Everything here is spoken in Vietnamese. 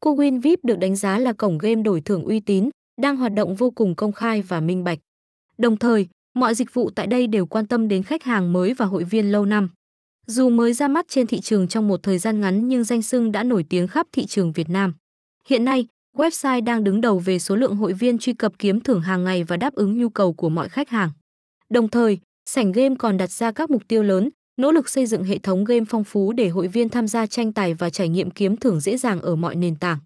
Cowin VIP được đánh giá là cổng game đổi thưởng uy tín, đang hoạt động vô cùng công khai và minh bạch. Đồng thời, mọi dịch vụ tại đây đều quan tâm đến khách hàng mới và hội viên lâu năm. Dù mới ra mắt trên thị trường trong một thời gian ngắn nhưng danh xưng đã nổi tiếng khắp thị trường Việt Nam. Hiện nay, website đang đứng đầu về số lượng hội viên truy cập kiếm thưởng hàng ngày và đáp ứng nhu cầu của mọi khách hàng. Đồng thời, sảnh game còn đặt ra các mục tiêu lớn, nỗ lực xây dựng hệ thống game phong phú để hội viên tham gia tranh tài và trải nghiệm kiếm thưởng dễ dàng ở mọi nền tảng.